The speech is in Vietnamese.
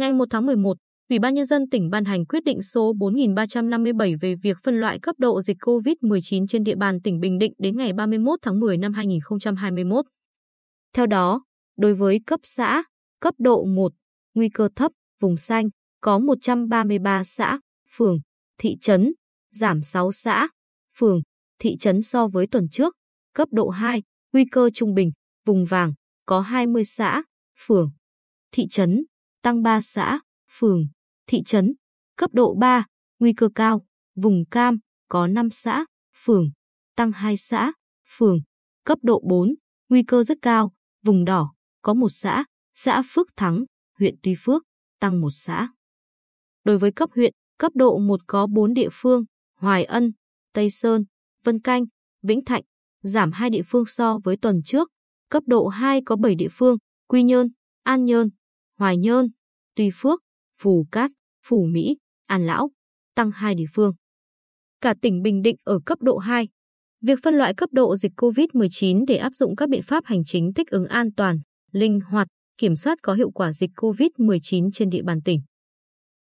Ngày 1 tháng 11, Ủy ban Nhân dân tỉnh ban hành quyết định số 4357 về việc phân loại cấp độ dịch COVID-19 trên địa bàn tỉnh Bình Định đến ngày 31 tháng 10 năm 2021. Theo đó, đối với cấp xã, cấp độ 1, nguy cơ thấp, vùng xanh, có 133 xã, phường, thị trấn, giảm 6 xã, phường, thị trấn so với tuần trước. Cấp độ 2, nguy cơ trung bình, vùng vàng, có 20 xã, phường, thị trấn, tăng 3 xã, phường, thị trấn. Cấp độ 3, nguy cơ cao, vùng cam, có 5 xã, phường, tăng 2 xã, phường. Cấp độ 4, nguy cơ rất cao, vùng đỏ, có 1 xã, xã Phước Thắng, huyện Tuy Phước, tăng 1 xã. Đối với cấp huyện, cấp độ 1 có 4 địa phương, Hoài Ân, Tây Sơn, Vân Canh, Vĩnh Thạnh, giảm 2 địa phương so với tuần trước. Cấp độ 2 có 7 địa phương, Quy Nhơn, An Nhơn, Hoài Nhơn, Tuy Phước, Phù Cát, Phù Mỹ, An Lão, tăng 2 địa phương. Cả tỉnh Bình Định ở cấp độ 2. Việc phân loại cấp độ dịch COVID-19 để áp dụng các biện pháp hành chính thích ứng an toàn, linh hoạt, kiểm soát có hiệu quả dịch COVID-19 trên địa bàn tỉnh.